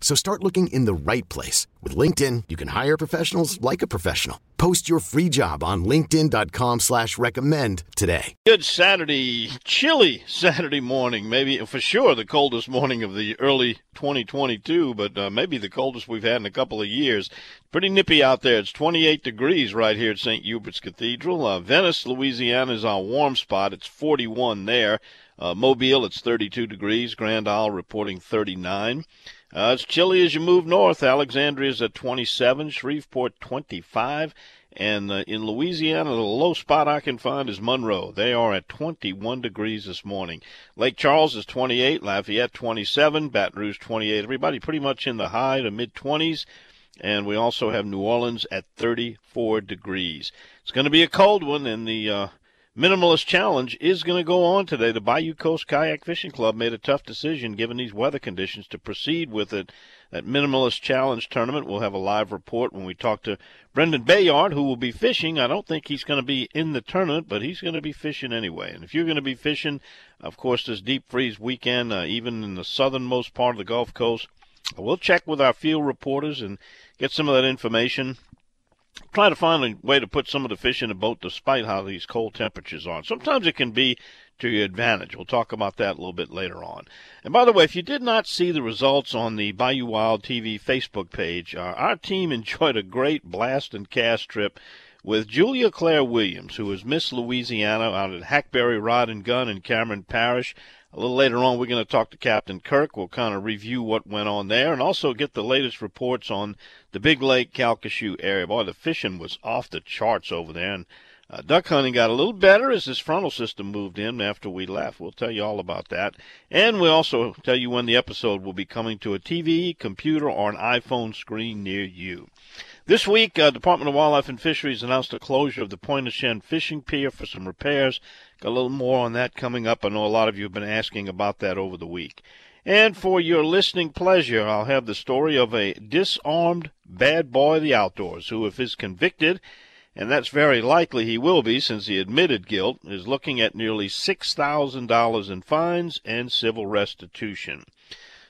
So start looking in the right place. With LinkedIn, you can hire professionals like a professional. Post your free job on linkedin.com slash recommend today. Good Saturday, chilly Saturday morning. Maybe, for sure, the coldest morning of the early 2022, but uh, maybe the coldest we've had in a couple of years. Pretty nippy out there. It's 28 degrees right here at St. Hubert's Cathedral. Uh, Venice, Louisiana is our warm spot. It's 41 there. Uh, Mobile, it's 32 degrees. Grand Isle reporting 39. Uh, it's chilly as you move north. Alexandria's at 27, Shreveport 25, and uh, in Louisiana, the low spot I can find is Monroe. They are at 21 degrees this morning. Lake Charles is 28, Lafayette 27, Baton Rouge 28. Everybody pretty much in the high to mid 20s. And we also have New Orleans at 34 degrees. It's going to be a cold one, and the uh, Minimalist Challenge is going to go on today. The Bayou Coast Kayak Fishing Club made a tough decision, given these weather conditions, to proceed with it. That Minimalist Challenge tournament. We'll have a live report when we talk to Brendan Bayard, who will be fishing. I don't think he's going to be in the tournament, but he's going to be fishing anyway. And if you're going to be fishing, of course, this deep freeze weekend, uh, even in the southernmost part of the Gulf Coast, we'll check with our field reporters and get some of that information try to find a way to put some of the fish in the boat despite how these cold temperatures are. Sometimes it can be to your advantage. We'll talk about that a little bit later on. And by the way, if you did not see the results on the Bayou Wild TV Facebook page, uh, our team enjoyed a great blast and cast trip with Julia Claire Williams, who is Miss Louisiana out at Hackberry Rod and Gun in Cameron Parish. A little later on, we're going to talk to Captain Kirk. We'll kind of review what went on there and also get the latest reports on the Big Lake Calcasieu area. Boy, the fishing was off the charts over there. And uh, duck hunting got a little better as this frontal system moved in after we left. We'll tell you all about that. And we'll also tell you when the episode will be coming to a TV, computer, or an iPhone screen near you. This week, uh, Department of Wildlife and Fisheries announced the closure of the Pointe-aux-Chenes fishing pier for some repairs. Got a little more on that coming up. I know a lot of you have been asking about that over the week. And for your listening pleasure, I'll have the story of a disarmed bad boy of the outdoors who, if he's convicted, and that's very likely he will be since he admitted guilt, is looking at nearly $6,000 in fines and civil restitution.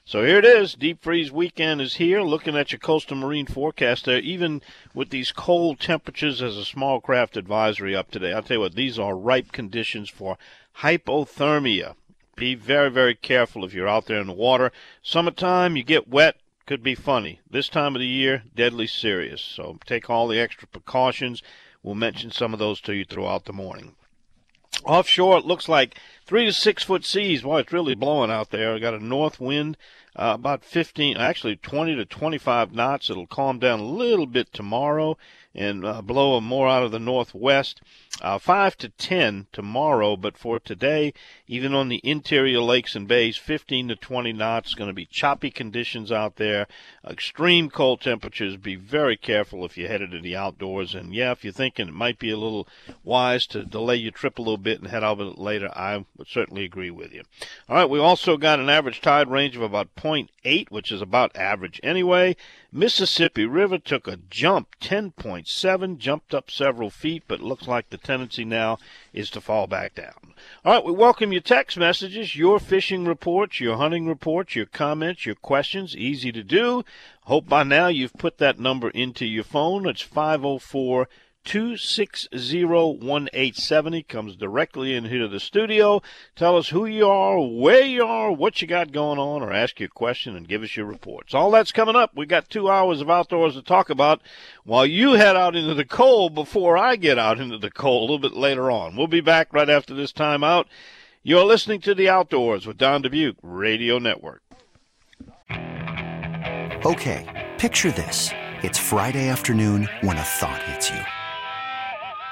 So here it is. Deep freeze weekend is here. Looking at your coastal marine forecast there, even with these cold temperatures as a small craft advisory up today. I'll tell you what, these are ripe conditions for hypothermia. Be very, very careful if you're out there in the water. Summertime, you get wet, could be funny. This time of the year, deadly serious. So take all the extra precautions. We'll mention some of those to you throughout the morning. Offshore, it looks like three to six foot seas. Boy, it's really blowing out there. I got a north wind uh, about 15, actually 20 to 25 knots. It'll calm down a little bit tomorrow and uh, blow more out of the northwest. Uh, 5 to 10 tomorrow, but for today, even on the interior lakes and bays, 15 to 20 knots. Going to be choppy conditions out there, extreme cold temperatures. Be very careful if you're headed to the outdoors. And yeah, if you're thinking it might be a little wise to delay your trip a little bit and head out a later, I would certainly agree with you. All right, we also got an average tide range of about 0.8, which is about average anyway. Mississippi River took a jump, 10.7, jumped up several feet, but looks like the tendency now is to fall back down. All right, we welcome your text messages, your fishing reports, your hunting reports, your comments, your questions. Easy to do. Hope by now you've put that number into your phone. It's 504- 260-1870 comes directly in here to the studio. Tell us who you are, where you are, what you got going on, or ask you a question and give us your reports. All that's coming up. We got two hours of outdoors to talk about while you head out into the cold before I get out into the cold a little bit later on. We'll be back right after this time out. You're listening to The Outdoors with Don Dubuque Radio Network. Okay, picture this. It's Friday afternoon when a thought hits you.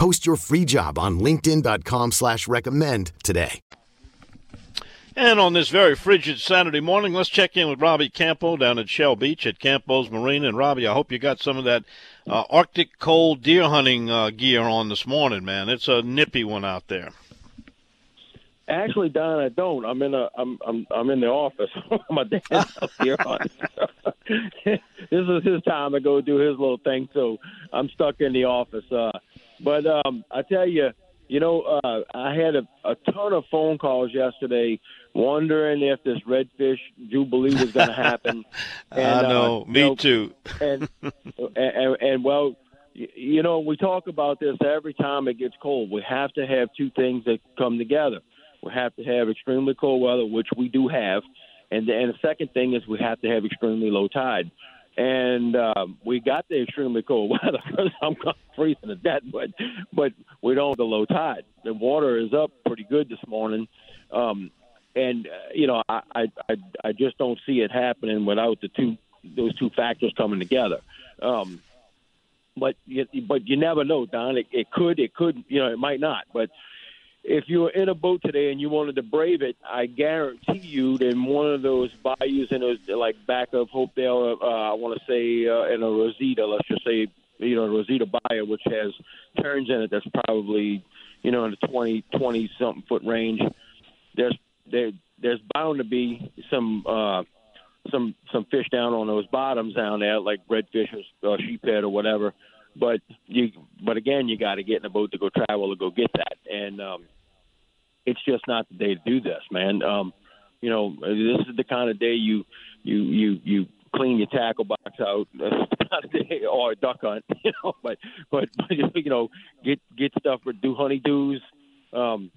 Post your free job on LinkedIn.com slash recommend today. And on this very frigid Saturday morning, let's check in with Robbie Campo down at Shell Beach at Campo's Marine. And Robbie, I hope you got some of that uh, Arctic cold deer hunting uh, gear on this morning, man. It's a nippy one out there. Actually, Don, I don't. I'm in a I'm I'm I'm in the office. My dad's up here. this is his time to go do his little thing, so I'm stuck in the office. Uh, but um, I tell you, you know, uh, I had a, a ton of phone calls yesterday wondering if this redfish jubilee was going to happen. and, I know, uh, me know, too. and, and and well, you know, we talk about this every time it gets cold. We have to have two things that come together. We have to have extremely cold weather, which we do have, and and the second thing is we have to have extremely low tide and um, we got the extremely cold weather. I'm freezing to death, but but we don't have the low tide. The water is up pretty good this morning, um, and uh, you know I, I I I just don't see it happening without the two those two factors coming together. Um, but you, but you never know, Don. It, it could, it could, you know, it might not. But if you were in a boat today and you wanted to brave it, I guarantee you, that in one of those bayous in those like back of Hopedale, uh, I want to say uh, in a Rosita, let's just say, you know, Rosita Bayou, which has turns in it that's probably, you know, in the 20, 20 something foot range. There's there there's bound to be some uh, some some fish down on those bottoms down there, like redfish or uh, sheephead or whatever but you but again you got to get in a boat to go travel to go get that and um it's just not the day to do this man um you know this is the kind of day you you you you clean your tackle box out day, or a duck hunt you know but but, but you know get get stuff for do honeydews um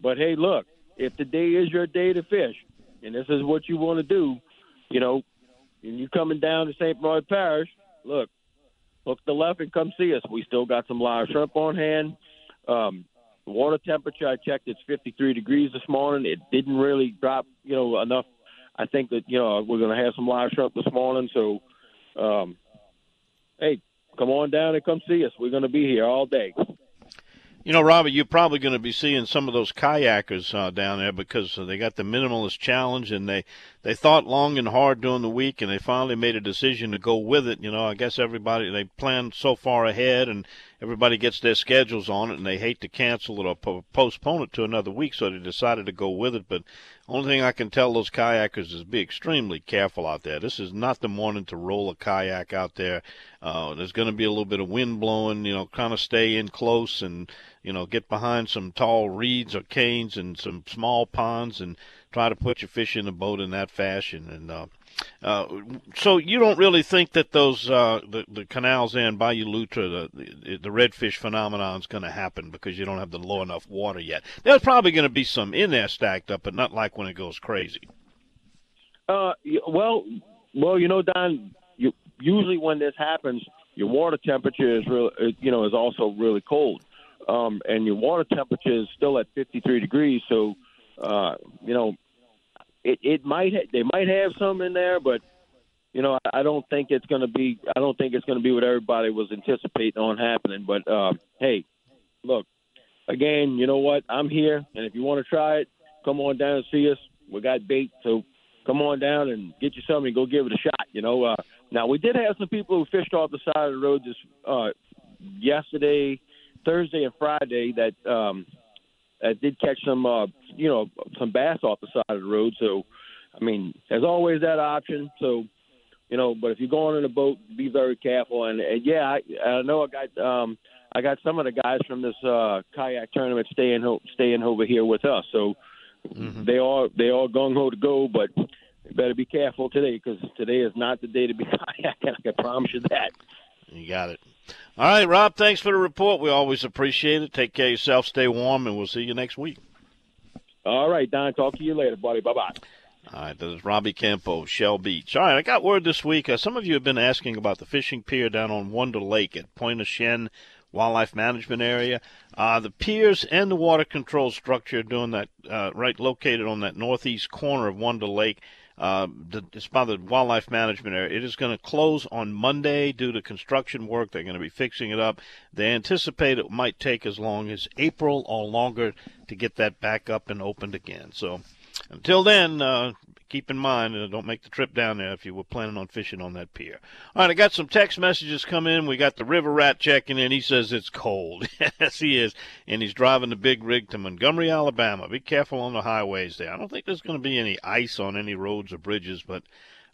but hey look if the day is your day to fish and this is what you want to do you know and you coming down to St. Bernard Parish look to the left and come see us. We still got some live shrimp on hand. Um, water temperature, I checked, it's 53 degrees this morning. It didn't really drop, you know, enough. I think that, you know, we're going to have some live shrimp this morning. So, um, hey, come on down and come see us. We're going to be here all day. You know, Robbie, you're probably going to be seeing some of those kayakers uh, down there because they got the minimalist challenge, and they they thought long and hard during the week, and they finally made a decision to go with it. You know, I guess everybody they planned so far ahead, and everybody gets their schedules on it, and they hate to cancel it or po- postpone it to another week, so they decided to go with it. But Only thing I can tell those kayakers is be extremely careful out there. This is not the morning to roll a kayak out there. Uh, there's going to be a little bit of wind blowing. You know, kind of stay in close and you know get behind some tall reeds or canes and some small ponds and try to put your fish in the boat in that fashion. And uh, uh, so you don't really think that those uh, the, the canals in Bayou the, the, the redfish phenomenon is going to happen because you don't have the low enough water yet. There's probably going to be some in there stacked up, but not like when it goes crazy. Uh, well, well, you know, Don. You, usually when this happens, your water temperature is real. You know, is also really cold, um, and your water temperature is still at 53 degrees. So, uh, you know, it it might ha- they might have some in there, but you know I, I don't think it's going to be I don't think it's going to be what everybody was anticipating on happening. But uh, hey, look again, you know what? I'm here, and if you want to try it, come on down and see us. We got bait, so come on down and get you something and go give it a shot. You know. Uh, now we did have some people who fished off the side of the road this uh, yesterday, Thursday, and Friday that um, uh, did catch some, uh, you know, some bass off the side of the road. So, I mean, there's always that option. So, you know, but if you're going in a boat, be very careful. And, and yeah, I, I know I got, um, I got some of the guys from this uh, kayak tournament staying ho- staying over here with us. So mm-hmm. they are they are gung ho to go, but better be careful today because today is not the day to be kayaking. I can promise you that. You got it. All right, Rob, thanks for the report. We always appreciate it. Take care of yourself, stay warm, and we'll see you next week. All right, Don. Talk to you later, buddy. Bye bye. All right, this is Robbie Campo, Shell Beach. All right, I got word this week. Uh, some of you have been asking about the fishing pier down on Wonder Lake at Pointe-aux-Chênes Wildlife Management Area. Uh, the piers and the water control structure doing that uh, right located on that northeast corner of Wonder Lake uh, it's by the wildlife management area. It is going to close on Monday due to construction work. They're going to be fixing it up. They anticipate it might take as long as April or longer to get that back up and opened again. So until then, uh, keep in mind, uh, don't make the trip down there if you were planning on fishing on that pier. All right, I got some text messages come in. We got the River Rat checking in. He says it's cold. yes, he is. And he's driving the big rig to Montgomery, Alabama. Be careful on the highways there. I don't think there's going to be any ice on any roads or bridges, but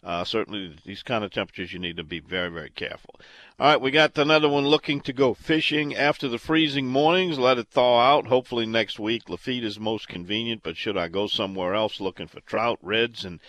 uh, certainly, these kind of temperatures, you need to be very, very careful. All right, we got another one looking to go fishing after the freezing mornings. Let it thaw out. Hopefully next week. Lafitte is most convenient, but should I go somewhere else looking for trout, reds, and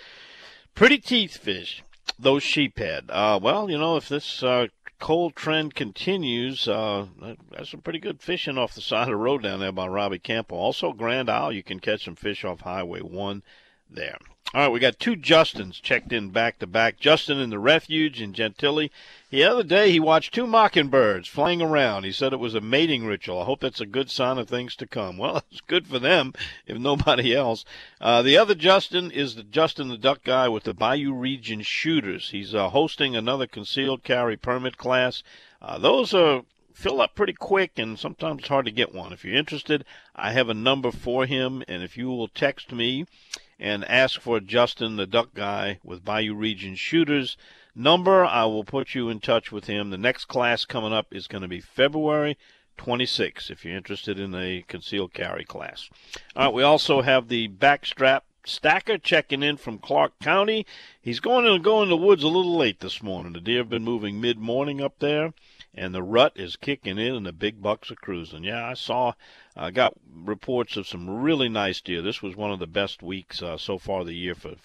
pretty teeth fish? Those sheephead. Uh, well, you know, if this uh, cold trend continues, uh, that's some pretty good fishing off the side of the road down there by Robbie Campo. Also, Grand Isle, you can catch some fish off Highway 1 there. All right, we got two Justins checked in back to back. Justin in the refuge in Gentilly. The other day he watched two mockingbirds flying around. He said it was a mating ritual. I hope that's a good sign of things to come. Well, it's good for them, if nobody else. Uh, the other Justin is the Justin the Duck guy with the Bayou Region Shooters. He's uh, hosting another concealed carry permit class. Uh, those are fill up pretty quick, and sometimes it's hard to get one. If you're interested, I have a number for him, and if you will text me and ask for Justin, the duck guy with Bayou Region Shooters number. I will put you in touch with him. The next class coming up is going to be February 26 if you're interested in a concealed carry class. All right, we also have the backstrap stacker checking in from Clark County. He's going to go in the woods a little late this morning. The deer have been moving mid morning up there and the rut is kicking in and the big bucks are cruising. Yeah, I saw, I uh, got reports of some really nice deer. This was one of the best weeks uh, so far the year for.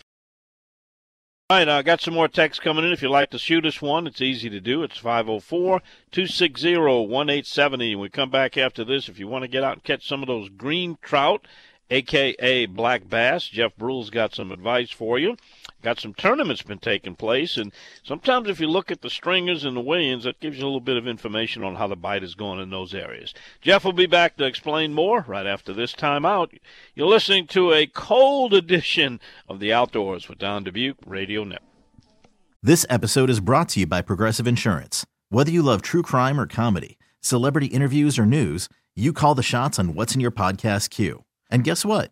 All right, I uh, got some more text coming in. If you'd like to shoot us one, it's easy to do. It's 504 260 1870. And we come back after this. If you want to get out and catch some of those green trout, aka black bass, Jeff Brule's got some advice for you got some tournaments been taking place, and sometimes if you look at the stringers and the weigh-ins, that gives you a little bit of information on how the bite is going in those areas. Jeff will be back to explain more right after this time out. You're listening to a cold edition of the Outdoors with Don Dubuque Radio Network. This episode is brought to you by Progressive Insurance. Whether you love true crime or comedy, celebrity interviews or news, you call the shots on what's in your podcast queue. And guess what?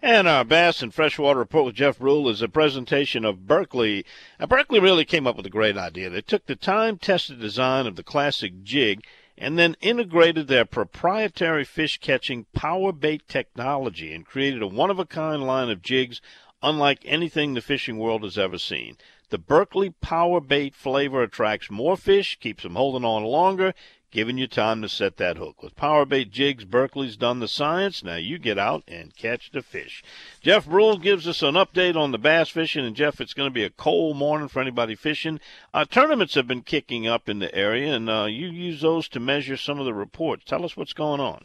And our Bass and Freshwater Report with Jeff Brule is a presentation of Berkley. Now, Berkley really came up with a great idea. They took the time-tested design of the classic jig and then integrated their proprietary fish-catching power bait technology and created a one-of-a-kind line of jigs unlike anything the fishing world has ever seen. The Berkley Power Bait flavor attracts more fish, keeps them holding on longer, giving you time to set that hook. With power bait jigs, Berkley's done the science. Now you get out and catch the fish. Jeff Brule gives us an update on the bass fishing. And Jeff, it's going to be a cold morning for anybody fishing. Uh, tournaments have been kicking up in the area, and uh, you use those to measure some of the reports. Tell us what's going on.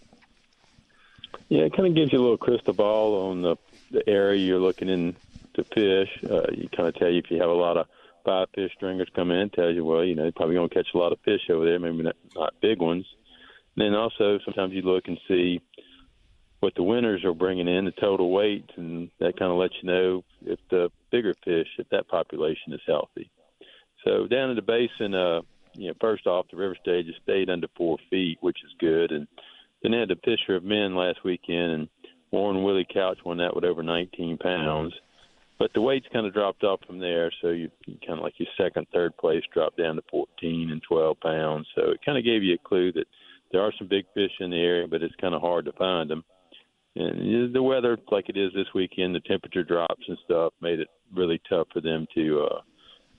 Yeah, it kind of gives you a little crystal ball on the, the area you're looking in to fish. Uh, you kind of tell you if you have a lot of – five fish stringers come in, tells you, well, you know, you're probably going to catch a lot of fish over there, maybe not, not big ones. And then also sometimes you look and see what the winners are bringing in, the total weight, and that kind of lets you know if the bigger fish, if that population is healthy. So down in the basin, uh, you know, first off, the river stage has stayed under four feet, which is good. And then they had the Fisher of Men last weekend, and Warren Willie Couch won that with over 19 pounds but the weight's kind of dropped off from there. So you, you kind of like your second, third place dropped down to 14 and 12 pounds. So it kind of gave you a clue that there are some big fish in the area, but it's kind of hard to find them. And the weather, like it is this weekend, the temperature drops and stuff made it really tough for them to uh,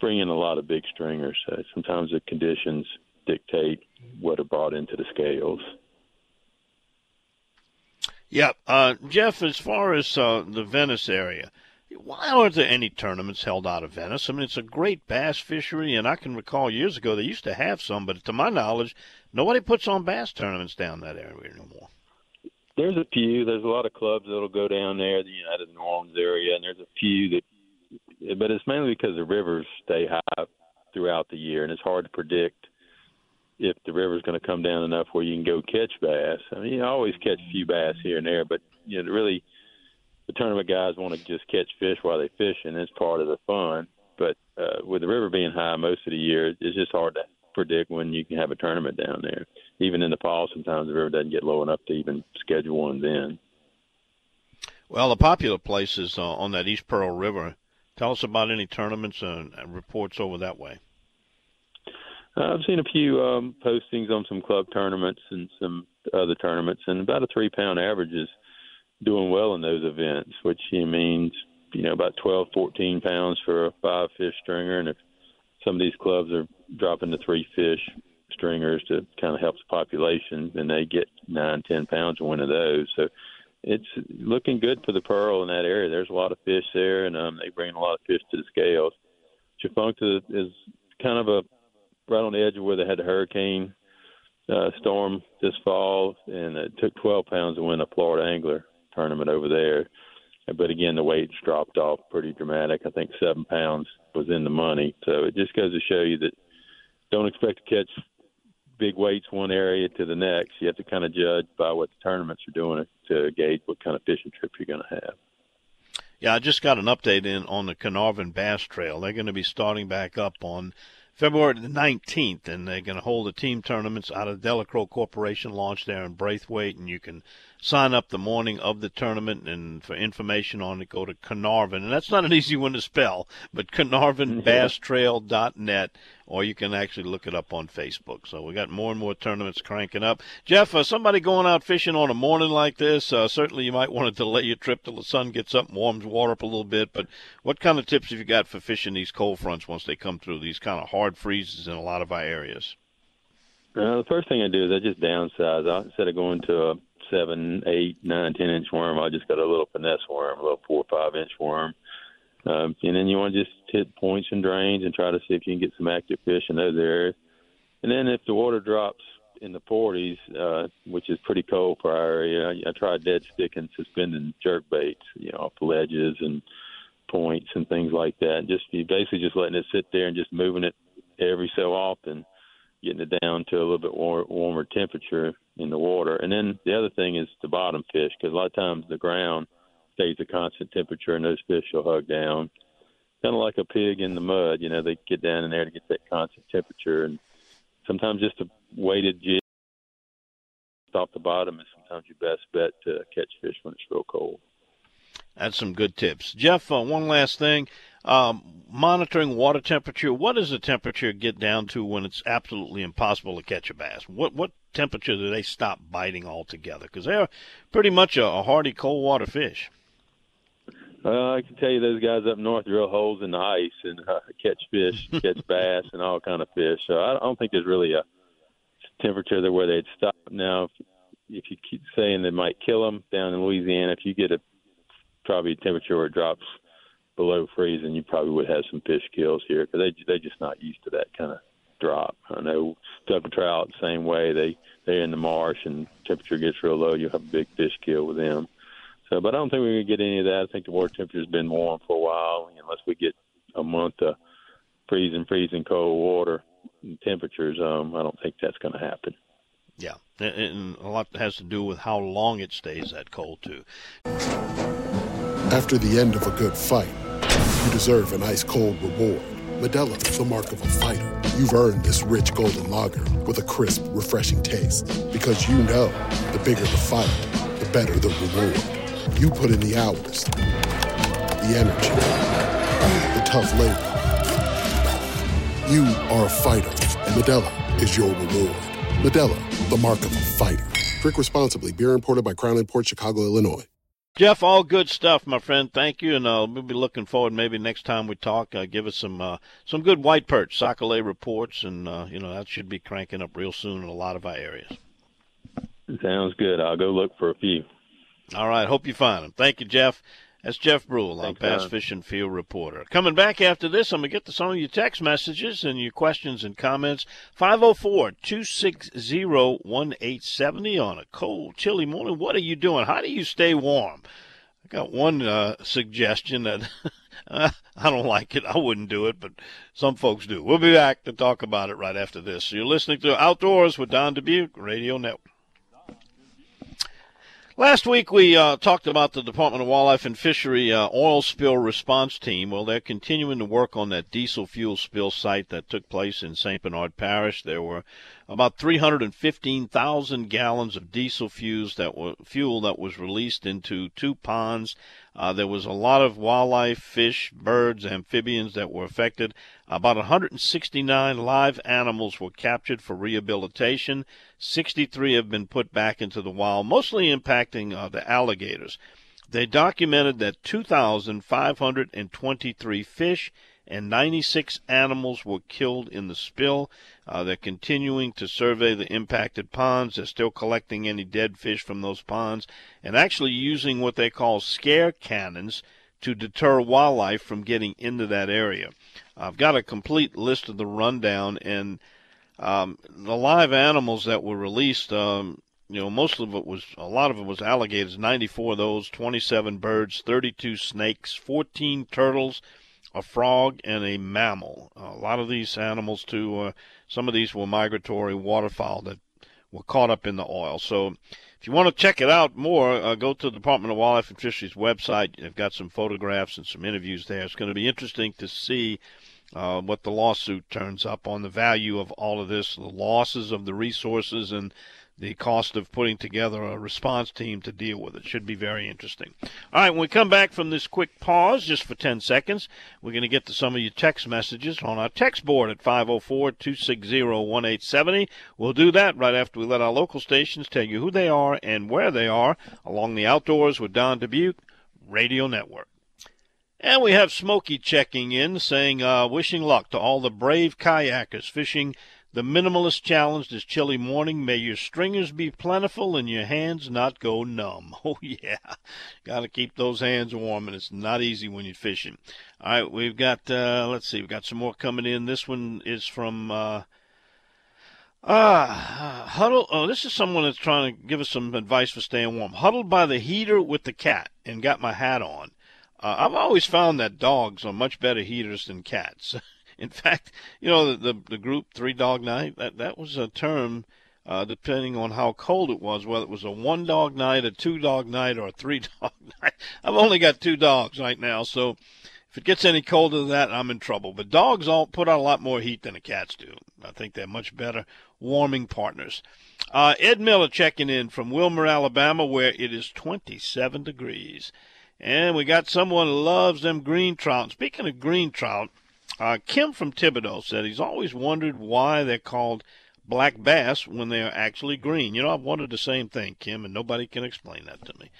bring in a lot of big stringers. Uh, sometimes the conditions dictate what are brought into the scales. Yep, uh, Jeff. As far as uh, the Venice area, why aren't there any tournaments held out of Venice? I mean, it's a great bass fishery, and I can recall years ago they used to have some, but to my knowledge, nobody puts on bass tournaments down that area anymore. There's a few. There's a lot of clubs that'll go down there, the United New Orleans area, and there's a few that, but it's mainly because the rivers stay high throughout the year, and it's hard to predict if the river's going to come down enough where you can go catch bass. I mean, you always catch a few bass here and there, but you know, really the tournament guys want to just catch fish while they fish, and it's part of the fun. But uh, with the river being high most of the year, it's just hard to predict when you can have a tournament down there. Even in the fall, sometimes the river doesn't get low enough to even schedule one then. Well, the popular places uh, on that East Pearl River. Tell us about any tournaments and reports over that way. Uh, I've seen a few um, postings on some club tournaments and some other tournaments, and about a three pound average is – doing well in those events, which means you know about 12, 14 pounds for a five fish stringer, and if some of these clubs are dropping to three fish stringers to kind of help the population, then they get nine, ten pounds of one of those. So it's looking good for the pearl in that area. There's a lot of fish there, and um, they bring a lot of fish to the scales. Tchefuncte is kind of a right on the edge of where they had the hurricane uh, storm this fall, and it took 12 pounds to win a Florida angler tournament over there. But again, the weights dropped off pretty dramatic. I think seven pounds was in the money. So it just goes to show you that don't expect to catch big weights one area to the next. You have to kind of judge by what the tournaments are doing to gauge what kind of fishing trip you're going to have. Yeah, I just got an update in on the Caernarvon Bass Trail. They're going to be starting back up on February the 19th, and they're going to hold the team tournaments out of Delacroix Corporation launch there in Braithwaite, and you can sign up the morning of the tournament. And for information on it, go to Caernarvon, and that's not an easy one to spell, but CaernarvonBassTrail.net, or you can actually look it up on Facebook. So we got more and more tournaments cranking up. Jeff, uh, somebody going out fishing on a morning like this, uh, certainly you might want to delay your trip till the sun gets up and warms water up a little bit. But what kind of tips have you got for fishing these cold fronts once they come through? These kind of hard freezes in a lot of our areas? Uh, the first thing I do is I just downsize. I, instead of going to a seven, eight, nine, ten inch worm, I just got a little finesse worm, a little four or five inch worm. Um, and then you want to just hit points and drains and try to see if you can get some active fish in those areas. And then if the water drops in the 40s, uh, which is pretty cold for our area, I, tried dead sticking, suspending jerk baits, you know, off ledges and points and things like that. Just you basically just letting it sit there and just moving it every so often, getting it down to a little bit war- warmer temperature in the water. And then the other thing is the bottom fish, because a lot of times the ground stays a constant temperature and those fish will hug down. Kind of like a pig in the mud, you know, they get down in there to get that constant temperature. And sometimes just a weighted jig off the bottom is sometimes your best bet to catch fish when it's real cold. That's some good tips. Jeff, uh, one last thing. Um, monitoring water temperature. What does the temperature get down to when it's absolutely impossible to catch a bass? What what temperature do they stop biting altogether? Because they're pretty much a, a hardy cold water fish. Uh, I can tell you those guys up north drill holes in the ice and uh, catch fish, catch bass, and all kind of fish. So I don't think there's really a temperature there where they'd stop. Now, if, if you keep saying they might kill them down in Louisiana, if you get a probably a temperature where it drops below freezing, you probably would have some fish kills here because they they're just not used to that kind of drop. I know duck trout same way. They they're in the marsh and temperature gets real low. You have a big fish kill with them. So, but I don't think we're gonna get any of that. I think the water temperature's been warm for a while, unless we get a month of freezing, freezing cold water temperatures. Um, I don't think that's going to happen. Yeah, and a lot has to do with how long it stays that cold too. After the end of a good fight, you deserve an ice cold reward. Modelo is the mark of a fighter. You've earned this rich golden lager with a crisp, refreshing taste. Because you know, the bigger the fight, the better the reward. You put in the hours, the energy, the tough labor. You are a fighter, and Modelo is your reward. Modelo, the mark of a fighter. Drink responsibly. Beer imported by Crown Port Chicago, Illinois. Jeff, all good stuff, my friend. Thank you, and uh, we'll be looking forward. Maybe next time we talk, uh, give us some uh, some good white perch, Sac-A-Lait reports, and uh, you know that should be cranking up real soon in a lot of our areas. Sounds good. I'll go look for a few. All right. Hope you find them. Thank you, Jeff. That's Jeff Brule, our Bass Fishing Field reporter. Coming back after this, I'm going to get to some of your text messages and your questions and comments. 504 260 1870 on a cold, chilly morning. What are you doing? How do you stay warm? I got one uh, suggestion that I don't like it. I wouldn't do it, but some folks do. We'll be back to talk about it right after this. So you're listening to Outdoors with Don Dubuque Radio Network. Last week we uh, talked about the Department of Wildlife and Fishery uh, oil spill response team. Well, they're continuing to work on that diesel fuel spill site that took place in St. Bernard Parish. There were about 315,000 gallons of diesel fuels that were fuel that was released into two ponds. Uh, there was a lot of wildlife, fish, birds, amphibians that were affected. About 169 live animals were captured for rehabilitation. 63 have been put back into the wild, mostly impacting uh, the alligators. They documented that 2,523 fish and 96 animals were killed in the spill. Uh, they're continuing to survey the impacted ponds. They're still collecting any dead fish from those ponds and actually using what they call scare cannons to deter wildlife from getting into that area. I've got a complete list of the rundown and um, the live animals that were released. Um, you know, most of it was a lot of it was alligators. 94 of those, 27 birds, 32 snakes, 14 turtles, a frog, and a mammal. A lot of these animals, too, uh, some of these were migratory waterfowl that were caught up in the oil. So if you want to check it out more, uh, go to the Department of Wildlife and Fisheries website. They've got some photographs and some interviews there. It's going to be interesting to see uh, what the lawsuit turns up on the value of all of this, the losses of the resources, and the cost of putting together a response team to deal with it. Should be very interesting. All right, when we come back from this quick pause, just for 10 seconds, we're going to get to some of your text messages on our text board at 504 260 1870. We'll do that right after we let our local stations tell you who they are and where they are along the Outdoors with Don Dubuque Radio Network. And we have Smokey checking in saying, uh, wishing luck to all the brave kayakers fishing The minimalist challenge this chilly morning. May your stringers be plentiful and your hands not go numb. Oh, yeah. Got to keep those hands warm, and it's not easy when you're fishing. All right, we've got, uh, let's see, we've got some more coming in. This one is from. Uh, Ah, uh, huddle. Oh, this is someone that's trying to give us some advice for staying warm. Huddled by the heater with the cat and got my hat on. Uh, I've always found that dogs are much better heaters than cats. In fact, you know the, the, the group Three Dog Night that that was a term uh, depending on how cold it was, whether it was a one dog night, a two dog night, or a three dog night. I've only got two dogs right now, so if it gets any colder than that, I'm in trouble. But dogs all put out a lot more heat than the cats do. I think they're much better warming partners. Uh, Ed Miller checking in from Wilmer, Alabama, where it is 27 degrees. And we got someone who loves them green trout. Speaking of green trout, uh, Kim from Thibodaux said he's always wondered why they're called black bass when they are actually green. You know, I've wondered the same thing, Kim, and nobody can explain that to me.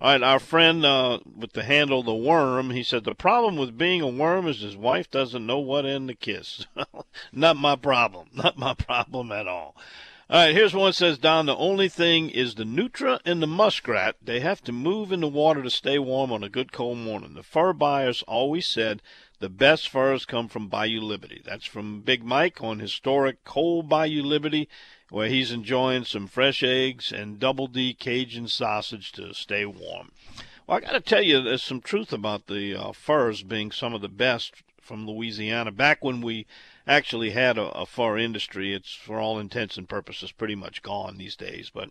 All right, our friend uh, with the handle, the worm, he said the problem with being a worm is his wife doesn't know what end to kiss. Not my problem. Not my problem at all. All right, here's one that says, Don, the only thing is the nutria and the muskrat. They have to move in the water to stay warm on a good cold morning. The fur buyers always said the best furs come from Bayou Liberty. That's from Big Mike on historic cold Bayou Liberty, where he's enjoying some fresh eggs and double D Cajun sausage to stay warm. Well, I got to tell you, there's some truth about the uh, furs being some of the best from Louisiana. Back when we actually had a, a fur industry, it's for all intents and purposes pretty much gone these days. But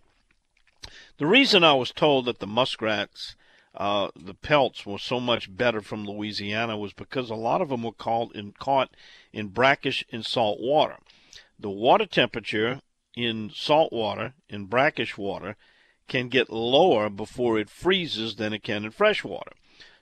the reason I was told that the muskrats uh, the pelts were so much better from Louisiana was because a lot of them were in, caught in brackish and salt water. The water temperature in salt water, in brackish water, can get lower before it freezes than it can in fresh water.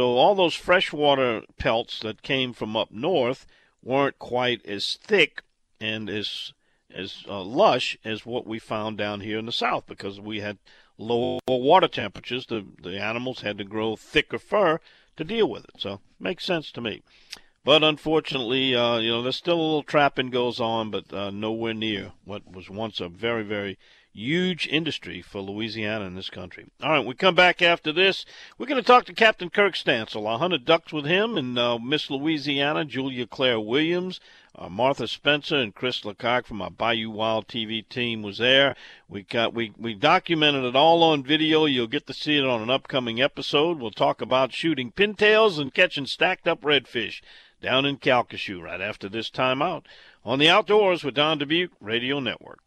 So all those freshwater pelts that came from up north weren't quite as thick and as as uh, lush as what we found down here in the south because we had lower water temperatures. The the animals had to grow thicker fur to deal with it. So makes sense to me. But unfortunately, uh, you know, there's still a little trapping goes on, but uh, nowhere near what was once a very, very huge industry for Louisiana and this country. All right, we come back after this. We're going to talk to Captain Kirk Stansel. I hunted ducks with him and uh, Miss Louisiana, Julia Claire Williams. Uh, Martha Spencer and Chris Lecoq from our Bayou Wild TV team was there. We got we we documented it all on video. You'll get to see it on an upcoming episode. We'll talk about shooting pintails and catching stacked up redfish down in Calcasieu right after this timeout on the Outdoors with Don Dubuque Radio Network.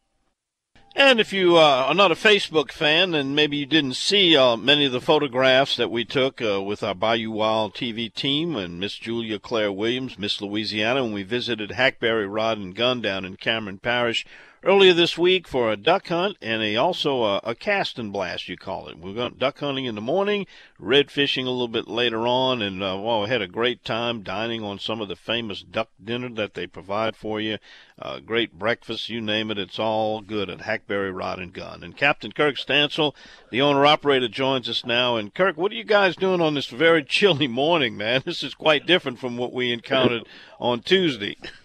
And if you uh, are not a Facebook fan, and maybe you didn't see uh, many of the photographs that we took uh, with our Bayou Wild TV team and Miss Julia Claire Williams, Miss Louisiana, when we visited Hackberry Rod and Gun down in Cameron Parish earlier this week for a duck hunt and a also a, a cast and blast you call it. We went duck hunting in the morning, red fishing a little bit later on, and uh, well, we had a great time dining on some of the famous duck dinner that they provide for you. Uh, great breakfast, you name it, it's all good at Hackberry Rod and Gun. And Captain Kirk Stansel, the owner operator, joins us now. And Kirk, what are you guys doing on this very chilly morning, man? This is quite different from what we encountered on Tuesday.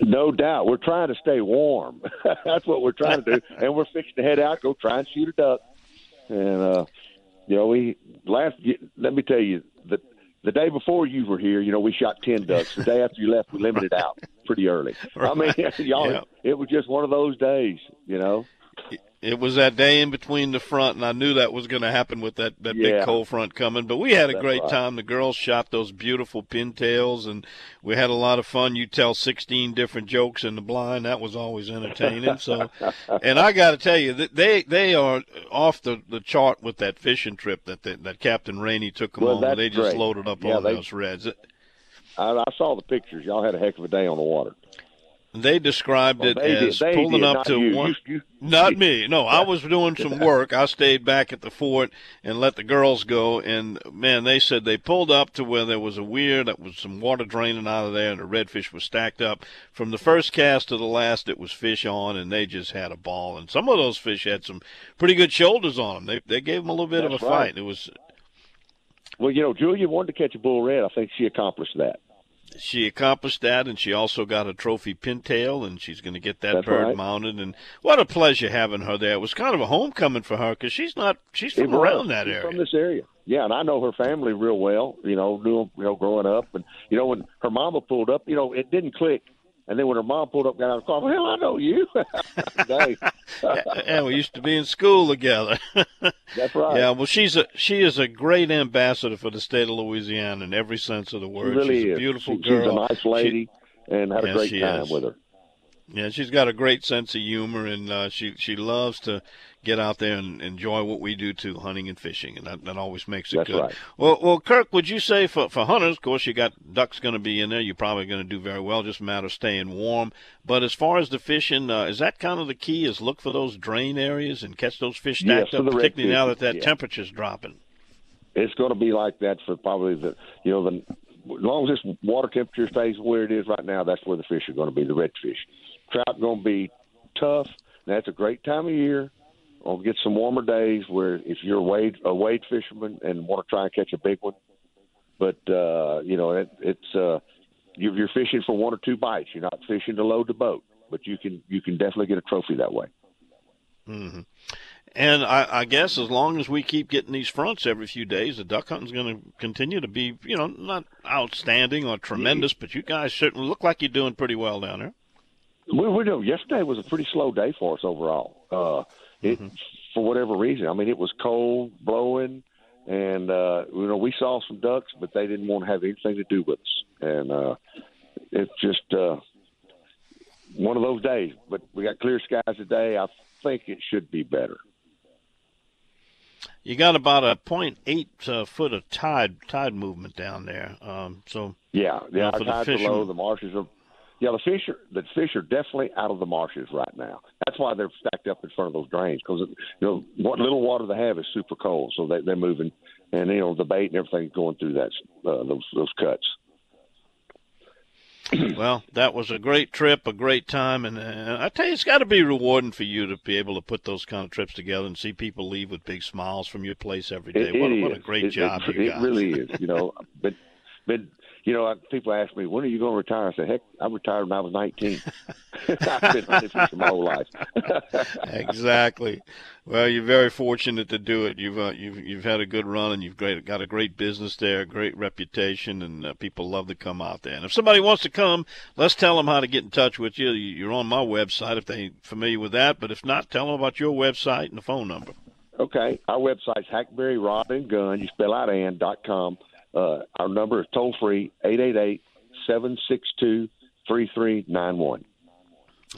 No doubt. We're trying to stay warm. That's what we're trying to do. and we're fixing to head out, go try and shoot a duck. And, uh, you know, we last, let me tell you, the, the day before you were here, you know, we shot 10 ducks. The day after you left, we limited out pretty early. Right. I mean, y'all, yeah. it was just one of those days, you know it was that day in between the front, and I knew that was going to happen with that, that yeah. big cold front coming. But we had a That's great right. time. The girls shot those beautiful pintails, and we had a lot of fun. You tell 16 different jokes in the blind. That was always entertaining. So, and I got to tell you, they they are off the, the chart with that fishing trip that they, that Captain Rainey took them well, on. They just great. loaded up yeah, on they, those reds. I, I saw the pictures. Y'all had a heck of a day on the water. They described well, it they as did, pulling did, up to you. one. You, you, not me. No, I was doing some work. I stayed back at the fort and let the girls go. And man, they said they pulled up to where there was a weir that was some water draining out of there, and the redfish was stacked up. From the first cast to the last, it was fish on, and they just had a ball. And some of those fish had some pretty good shoulders on them. They they gave them a little bit That's of a right. fight. It was well, you know, Julia wanted to catch a bull red. I think she accomplished that. She accomplished that, and she also got a trophy pintail, and she's going to get that That's bird right. mounted. And what a pleasure having her there. It was kind of a homecoming for her because she's not she's It from was. around that She's area. From this area. Yeah, and I know her family real well. You know, knew 'em, you know growing up, and you know when her mama pulled up, you know it didn't click. And then when her mom pulled up, got out of the car, well, hell I know you. Yeah, we used to be in school together. That's right. Yeah, well, she's a she is a great ambassador for the state of Louisiana in every sense of the She word. really she's is. a beautiful She- girl. She's a nice lady, and had a great time is. with her. Yeah, she's got a great sense of humor, and uh, she she loves to get out there and enjoy what we do too, hunting and fishing, and that, that always makes it That's good. right. Well, well, Kirk, would you say for for hunters, of course, you got ducks going to be in there. You're probably going to do very well. Just a matter of staying warm. But as far as the fishing, uh, is that kind of the key? Is look for those drain areas and catch those fish Yes, stacked for up, particularly now that that yeah. temperature's dropping. It's going to be like that for probably the you know the as long as this water temperature stays where it is right now, that's where the fish are going to be. The redfish, trout going to be tough. That's a great time of year. We'll get some warmer days where if you're a wade a wade fisherman and want to try and catch a big one, but uh, you know it, it's uh, you're, you're fishing for one or two bites. You're not fishing to load the boat, but you can you can definitely get a trophy that way. hmm And I, I guess as long as we keep getting these fronts every few days, the duck hunting's going to continue to be, you know, not outstanding or tremendous, but you guys certainly look like you're doing pretty well down there. We, we know yesterday was a pretty slow day for us overall. Uh, it for whatever reason. I mean, it was cold, blowing, and uh, you know we saw some ducks, but they didn't want to have anything to do with us. And uh, it's just uh, one of those days. But we got clear skies today. I think it should be better. You got about a point eight uh, foot of tide tide movement down there. Um, so Yeah, you know, yeah. the tides are low. The marshes are. Yeah, the fish are the fish are definitely out of the marshes right now. That's why they're stacked up in front of those drains because you know what little water they have is super cold, so they, they're moving, and you know the bait and everything's going through that uh, those those cuts. well, that was a great trip, a great time, and uh, I tell you, it's got to be rewarding for you to be able to put those kind of trips together and see people leave with big smiles from your place every day. It, what, it a- what a great It- job it, you it got! really is. You know, but but you know, people ask me when are you going to retire. I said, heck, I retired when I was nineteen. I've been hunting fishing my whole life. exactly. Well, you're very fortunate to do it. You've uh, you've you've had a good run, and you've great got a great business there, a great reputation, and uh, people love to come out there. And if somebody wants to come, let's tell them how to get in touch with you. You're on my website if they familiar with that. But if not, tell them about your website and the phone number. Okay, our website's Hackberry Rod and Gun. You spell out and dot com. Uh, our number is toll free eight eight eight seven six two three three nine one.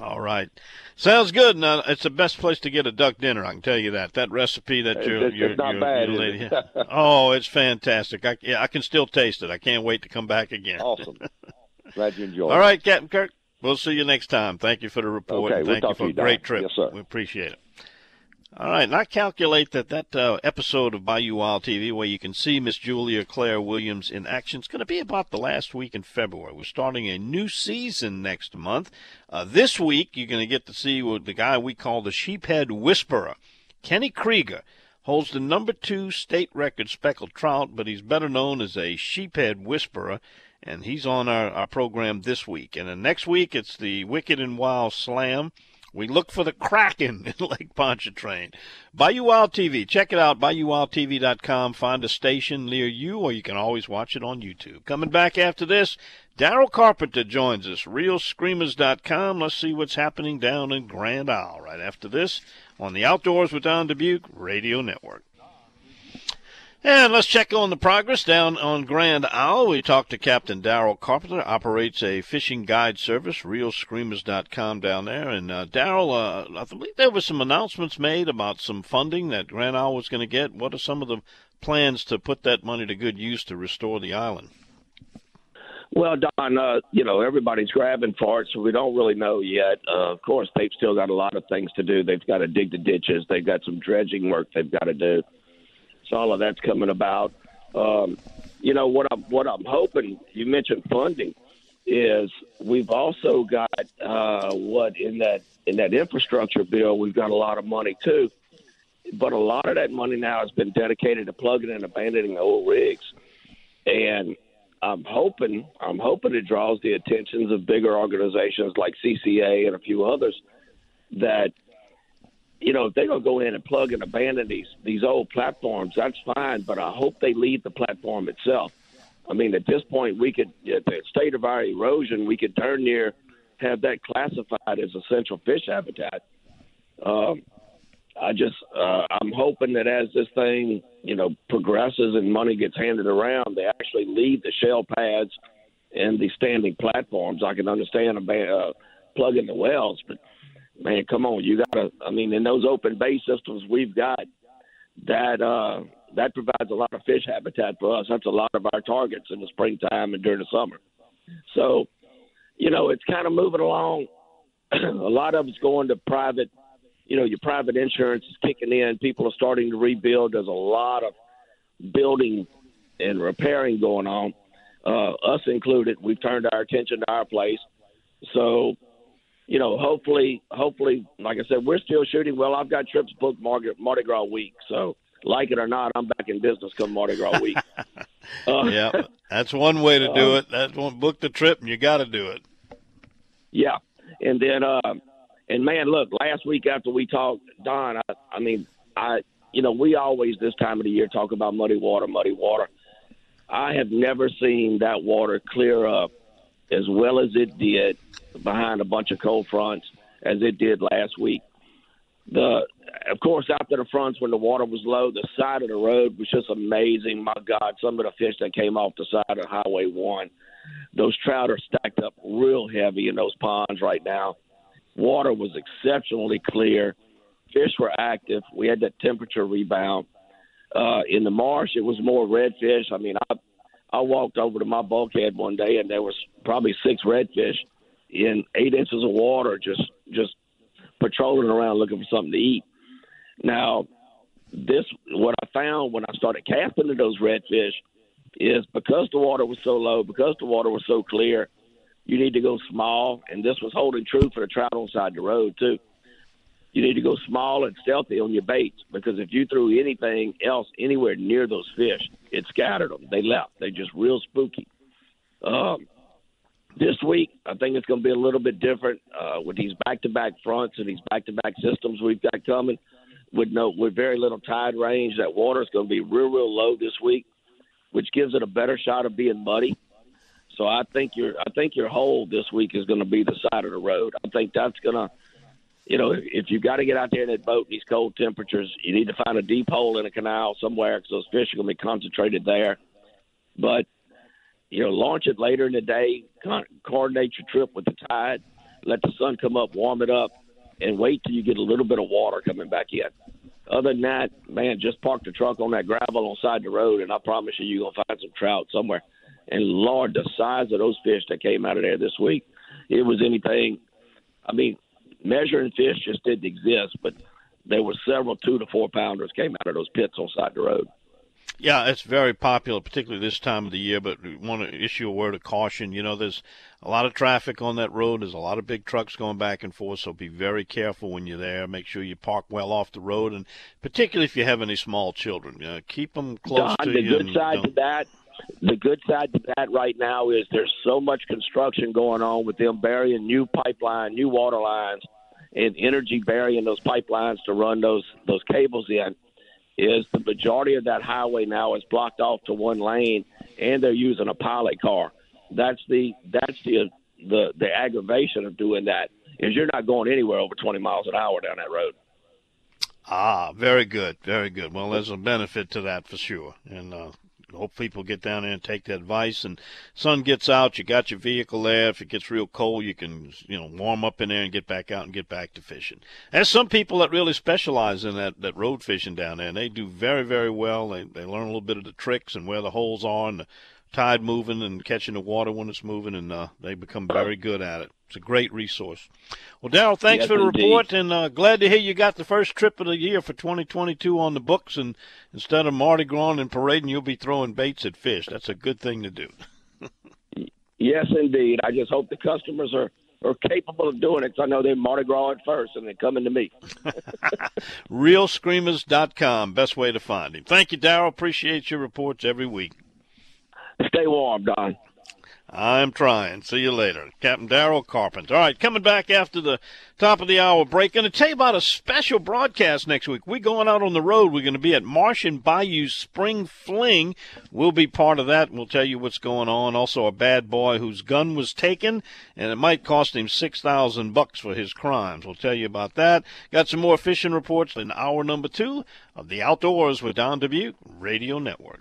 All right, sounds good. Now it's the best place to get a duck dinner. I can tell you that. That recipe that your it's- your, not your, bad, your is lady. it? oh, it's fantastic. I yeah, I can still taste it. I can't wait to come back again. Awesome. Glad you enjoyed. All right, Captain Kirk. We'll see you next time. Thank you for the report. Okay, and we'll thank you for a you, great trip. Yes, sir. We appreciate it. All right, and I calculate that that uh, episode of Bayou Wild TV, where you can see Miss Julia Claire Williams in action, is going to be about the last week in February. We're starting a new season next month. Uh, this week, you're going to get to see what the guy we call the Sheephead Whisperer, Kenny Krieger. Holds the number two state record speckled trout, but he's better known as a sheephead whisperer, and he's on our, our program this week. And then next week, it's the Wicked and Wild Slam. We look for the Kraken in Lake Pontchartrain. Bayou Wild TV. Check it out, BayouWildTV.com. Find a station near you, or you can always watch it on YouTube. Coming back after this, Daryl Carpenter joins us, RealScreamers.com. Let's see what's happening down in Grand Isle right after this on the Outdoors with Don Dubuque Radio Network. And let's check on the progress down on Grand Isle. We talked to Captain Darrell Carpenter, operates a fishing guide service, realscreamers.com down there. And uh, Darrell, uh, I believe there were some announcements made about some funding that Grand Isle was going to get. What are some of the plans to put that money to good use to restore the island? Well, Don, uh, you know everybody's grabbing for it, so we don't really know yet. Uh, of course, they've still got a lot of things to do. They've got to dig the ditches. They've got some dredging work they've got to do. So all of that's coming about. Um, you know what I'm what I'm hoping. You mentioned funding is we've also got uh, what in that in that infrastructure bill we've got a lot of money too, but a lot of that money now has been dedicated to plugging and abandoning old rigs, and I'm hoping I'm hoping it draws the attentions of bigger organizations like CCA and a few others that you know if they're going to go in and plug and abandon these these old platforms, that's fine. But I hope they leave the platform itself. I mean, at this point, we could at the state of our erosion, we could turn near have that classified as essential fish habitat. Um, I just uh, I'm hoping that as this thing you know progresses and money gets handed around, they actually leave the shell pads and the standing platforms. I can understand about uh, plugging the wells, but man, come on, you got to. I mean, in those open bay systems we've got, that uh, that provides a lot of fish habitat for us. That's a lot of our targets in the springtime and during the summer. So, you know, it's kind of moving along. a lot of it's going to private you know, your private insurance is kicking in. People are starting to rebuild. There's a lot of building and repairing going on, uh, us included. We've turned our attention to our place. So, you know, hopefully, hopefully, like I said, we're still shooting. Well, I've got trips booked Mardi, Mardi Gras week. So, like it or not, I'm back in business come Mardi Gras week. uh, yeah, that's one way to do uh, it. That's one book the trip, and you got to do it. Yeah, and then uh, and man, look, last week after we talked, Don, I, I mean, I, you know, we always this time of the year talk about muddy water, muddy water. I have never seen that water clear up as well as it did behind a bunch of cold fronts as it did last week. The, of course, after the fronts when the water was low, the side of the road was just amazing. My God, some of the fish that came off the side of Highway One, those trout are stacked up real heavy in those ponds right now. Water was exceptionally clear. Fish were active. We had that temperature rebound. Uh, in the marsh, it was more redfish. I mean, I I walked over to my bulkhead one day, and there was probably six redfish in eight inches of water, just just patrolling around looking for something to eat. Now, this what I found when I started casting to those redfish is because the water was so low, because the water was so clear, you need to go small, and this was holding true for the trout on side of the road too. You need to go small and stealthy on your baits because if you threw anything else anywhere near those fish, it scattered them. They left. They just real spooky. Um, this week, I think it's going to be a little bit different uh, with these back-to-back fronts and these back-to-back systems we've got coming. With no, with very little tide range, that water is going to be real, real low this week, which gives it a better shot of being muddy. So I think your I think your hole this week is going to be the side of the road. I think that's going to, you know, if you've got to get out there in that boat in these cold temperatures, you need to find a deep hole in a canal somewhere because those fish are going to be concentrated there. But you know, launch it later in the day, con- coordinate your trip with the tide, let the sun come up, warm it up, and wait till you get a little bit of water coming back in. Other than that, man, just park the truck on that gravel on side of the road, and I promise you, you're gonna find some trout somewhere. And Lord, the size of those fish that came out of there this week, it was anything. I mean, measuring fish just didn't exist, but there were several two to four pounders came out of those pits on side the road. Yeah, it's very popular, particularly this time of the year. But we want to issue a word of caution. You know, there's a lot of traffic on that road. There's a lot of big trucks going back and forth. So be very careful when you're there. Make sure you park well off the road, and particularly if you have any small children, uh, keep them close Don, to the you. The good side to that the good side to that right now is there's so much construction going on with them burying new pipeline, new water lines, and energy burying those pipelines to run those those cables in. Is the majority of that highway now is blocked off to one lane, and they're using a pilot car. That's the that's the the the aggravation of doing that is you're not going anywhere over 20 miles an hour down that road. Ah, very good, very good. Well, there's a benefit to that for sure, and uh, hope people get down there and take that advice. And sun gets out, you got your vehicle there. If it gets real cold, you can you know warm up in there and get back out and get back to fishing. There's some people that really specialize in that that road fishing down there, and they do very very well. They they learn a little bit of the tricks and where the holes are and the tide moving and catching the water when it's moving, and uh, they become very good at it. It's a great resource. Well, Daryl, thanks Yes, for the indeed. report, and uh, glad to hear you got the first trip of the year for 2022 on the books. And instead of Mardi Gras and parading, you'll be throwing baits at fish. That's a good thing to do. Yes, indeed. I just hope the customers are, are capable of doing it 'cause I know they're Mardi Gras at first and they're coming to me. RealScreamers.com, best way to find him. Thank you, Daryl. Appreciate your reports every week. Stay warm, Don. I'm trying. See you later. Captain Darrell Carpenter. All right, coming back after the top of the hour break. Going to tell you about a special broadcast next week. We're going out on the road. We're going to be at Marsh and Bayou Spring Fling. We'll be part of that. We'll tell you what's going on. Also, a bad boy whose gun was taken, and it might cost him six thousand bucks for his crimes. We'll tell you about that. Got some more fishing reports in hour number two of the Outdoors with Don Dubuque Radio Network.